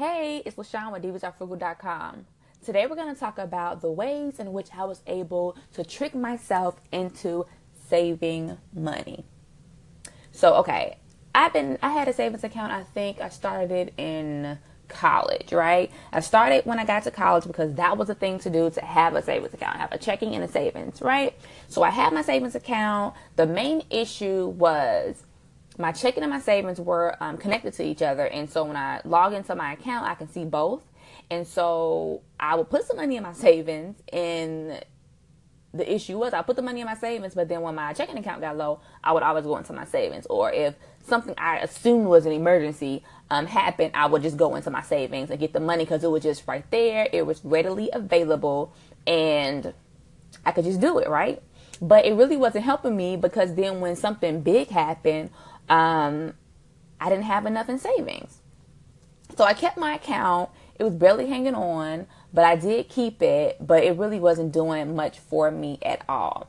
Hey, it's LaShawn with DivasAreFrugal.com. Today we're going to talk about the ways in which I was able to trick myself into saving money. So, okay, I've been I had a savings account. I think I started in college, right? I started when I got to college because that was the thing to do to have a savings account, have a checking and a savings, right? So I had my savings account. The main issue was my checking and my savings were um, connected to each other. And so when I log into my account, I can see both. And so I would put some money in my savings. And the issue was I put the money in my savings, but then when my checking account got low, I would always go into my savings. Or if something I assumed was an emergency um, happened, I would just go into my savings and get the money because it was just right there. It was readily available. And I could just do it, right? But it really wasn't helping me because then when something big happened um, I didn't have enough in savings. So I kept my account. It was barely hanging on, but I did keep it, but it really wasn't doing much for me at all.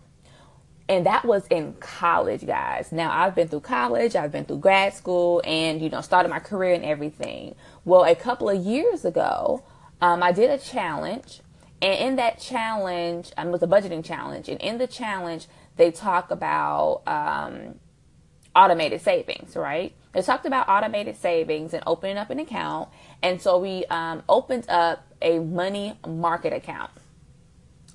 And that was in college, guys. Now I've been through college, I've been through grad school, and you know, started my career and everything. Well, a couple of years ago, um, I did a challenge, and in that challenge, um, it was a budgeting challenge, and in the challenge, they talk about um, automated savings, right? They talked about automated savings and opening up an account. And so we um, opened up a money market account.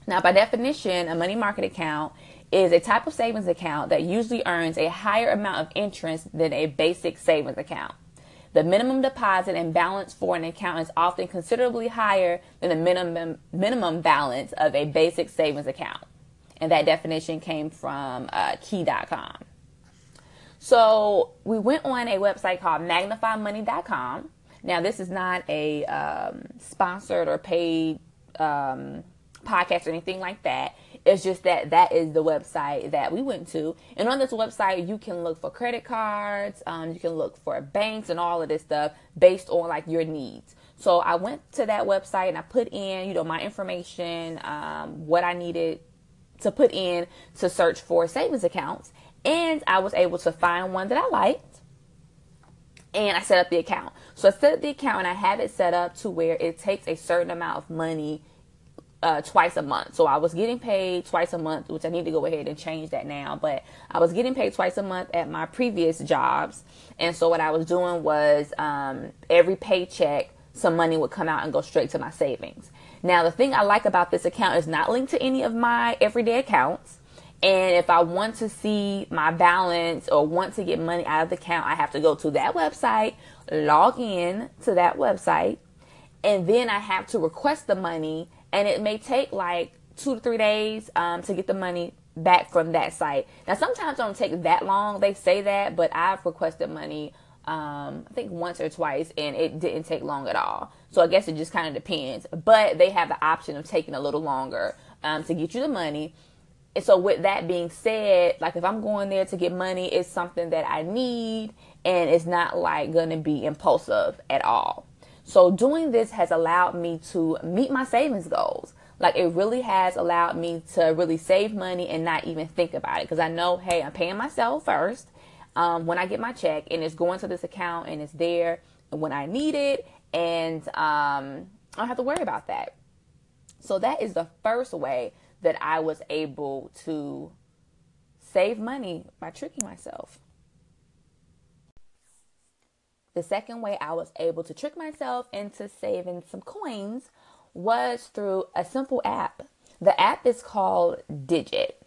Now, by definition, a money market account is a type of savings account that usually earns a higher amount of interest than a basic savings account. The minimum deposit and balance for an account is often considerably higher than the minimum minimum balance of a basic savings account. And that definition came from uh, key.com. So we went on a website called magnifymoney.com. Now, this is not a um, sponsored or paid um, podcast or anything like that. It's just that that is the website that we went to. And on this website, you can look for credit cards, um, you can look for banks and all of this stuff based on like your needs. So I went to that website and I put in, you know, my information, um, what I needed to put in to search for savings accounts. And I was able to find one that I liked. And I set up the account. So I set up the account and I have it set up to where it takes a certain amount of money uh, twice a month. So I was getting paid twice a month, which I need to go ahead and change that now. But I was getting paid twice a month at my previous jobs. And so what I was doing was um, every paycheck, some money would come out and go straight to my savings. Now, the thing I like about this account is not linked to any of my everyday accounts. And if I want to see my balance or want to get money out of the account, I have to go to that website, log in to that website, and then I have to request the money. And it may take like two to three days um, to get the money back from that site. Now, sometimes it don't take that long. They say that, but I've requested money, um, I think once or twice, and it didn't take long at all. So I guess it just kind of depends. But they have the option of taking a little longer um, to get you the money. And so with that being said, like if I'm going there to get money, it's something that I need and it's not like going to be impulsive at all. So doing this has allowed me to meet my savings goals. Like it really has allowed me to really save money and not even think about it because I know, hey, I'm paying myself first um, when I get my check and it's going to this account and it's there when I need it and um, I don't have to worry about that. So that is the first way that I was able to save money by tricking myself. The second way I was able to trick myself into saving some coins was through a simple app. The app is called Digit.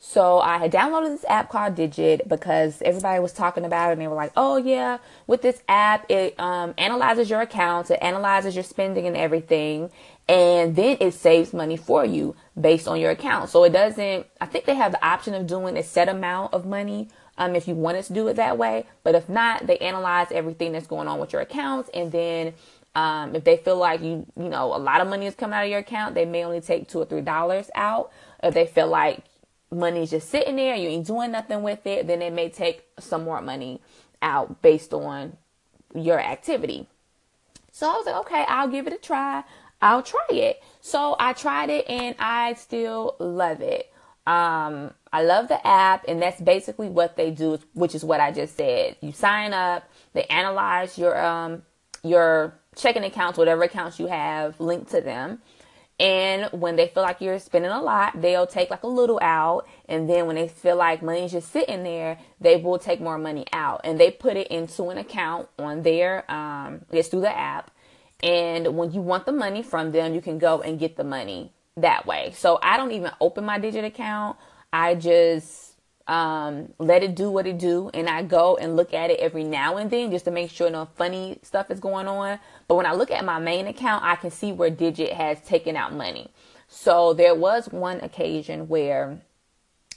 So I had downloaded this app called Digit because everybody was talking about it and they were like, oh yeah, with this app, it um, analyzes your accounts, it analyzes your spending and everything and then it saves money for you based on your account. So it doesn't, I think they have the option of doing a set amount of money um, if you wanted to do it that way. But if not, they analyze everything that's going on with your accounts. And then um, if they feel like you, you know, a lot of money is coming out of your account, they may only take two or three dollars out. If they feel like money's just sitting there, you ain't doing nothing with it, then they may take some more money out based on your activity. So I was like, okay, I'll give it a try. I'll try it. So I tried it and I still love it. Um, I love the app, and that's basically what they do, which is what I just said. You sign up, they analyze your um, your checking accounts, whatever accounts you have linked to them. And when they feel like you're spending a lot, they'll take like a little out. And then when they feel like money's just sitting there, they will take more money out. And they put it into an account on their, um, it's through the app. And when you want the money from them, you can go and get the money that way. So I don't even open my digit account. I just um, let it do what it do, and I go and look at it every now and then just to make sure no funny stuff is going on. But when I look at my main account, I can see where Digit has taken out money. So there was one occasion where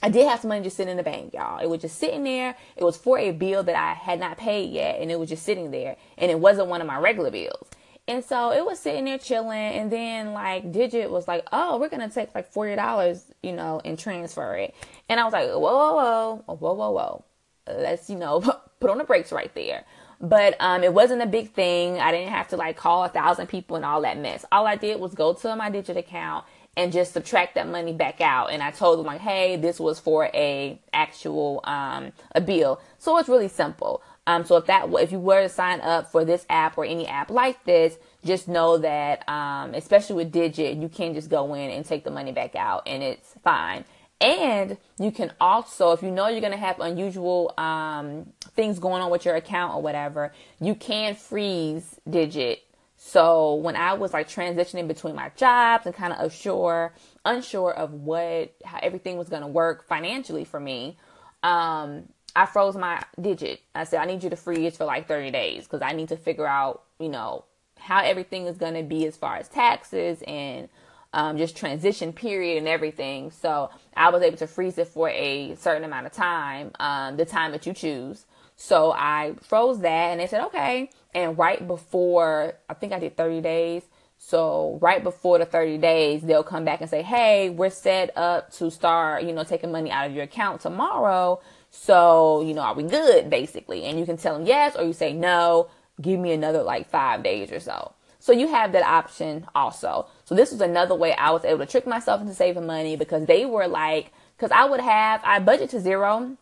I did have some money just sitting in the bank, y'all. It was just sitting there. It was for a bill that I had not paid yet, and it was just sitting there, and it wasn't one of my regular bills. And so it was sitting there chilling, and then like Digit was like, "Oh, we're gonna take like forty dollars, you know, and transfer it." And I was like, "Whoa, whoa, whoa, whoa, whoa, whoa, let's you know put on the brakes right there." But um, it wasn't a big thing. I didn't have to like call a thousand people and all that mess. All I did was go to my Digit account and just subtract that money back out. And I told them like, "Hey, this was for a actual um a bill." So it's really simple. Um, so if that, if you were to sign up for this app or any app like this, just know that, um, especially with Digit, you can just go in and take the money back out and it's fine. And you can also, if you know you're going to have unusual, um, things going on with your account or whatever, you can freeze Digit. So when I was like transitioning between my jobs and kind of unsure, unsure of what, how everything was going to work financially for me, um, I froze my digit. I said, I need you to freeze for like 30 days because I need to figure out, you know, how everything is going to be as far as taxes and um, just transition period and everything. So I was able to freeze it for a certain amount of time, um, the time that you choose. So I froze that and they said, okay. And right before, I think I did 30 days. So right before the 30 days, they'll come back and say, Hey, we're set up to start, you know, taking money out of your account tomorrow. So, you know, are we good basically? And you can tell them yes, or you say no, give me another like five days or so. So you have that option also. So this was another way I was able to trick myself into saving money because they were like, because I would have, I budget to zero,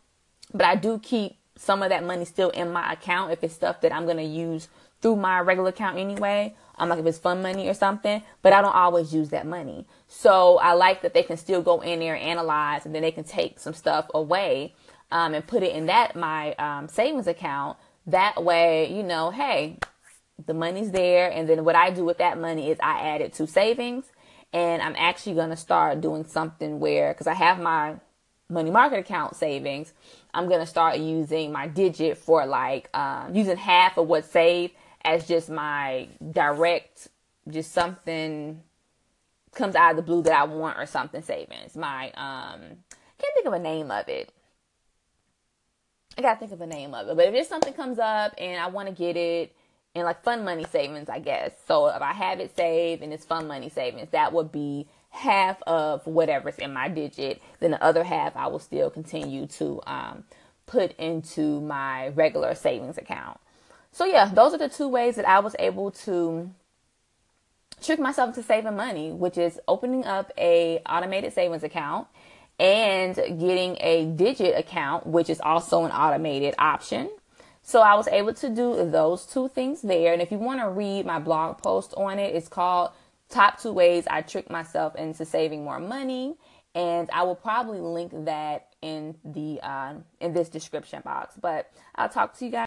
but I do keep some of that money still in my account if it's stuff that I'm going to use through my regular account anyway. I'm like if it's fun money or something, but I don't always use that money. So I like that they can still go in there and analyze and then they can take some stuff away um, and put it in that my um, savings account. That way, you know, hey, the money's there. And then what I do with that money is I add it to savings. And I'm actually going to start doing something where, because I have my money market account savings, I'm going to start using my digit for like um, using half of what's saved as just my direct, just something comes out of the blue that I want or something savings. My, um, can't think of a name of it. I gotta think of the name of it. But if there's something comes up and I want to get it and like fun money savings, I guess. So if I have it saved and it's fun money savings, that would be half of whatever's in my digit. Then the other half I will still continue to um, put into my regular savings account. So yeah, those are the two ways that I was able to trick myself into saving money, which is opening up a automated savings account and getting a digit account, which is also an automated option. So I was able to do those two things there. And if you want to read my blog post on it, it's called Top Two Ways I Trick Myself into Saving More Money. And I will probably link that in the uh, in this description box. But I'll talk to you guys.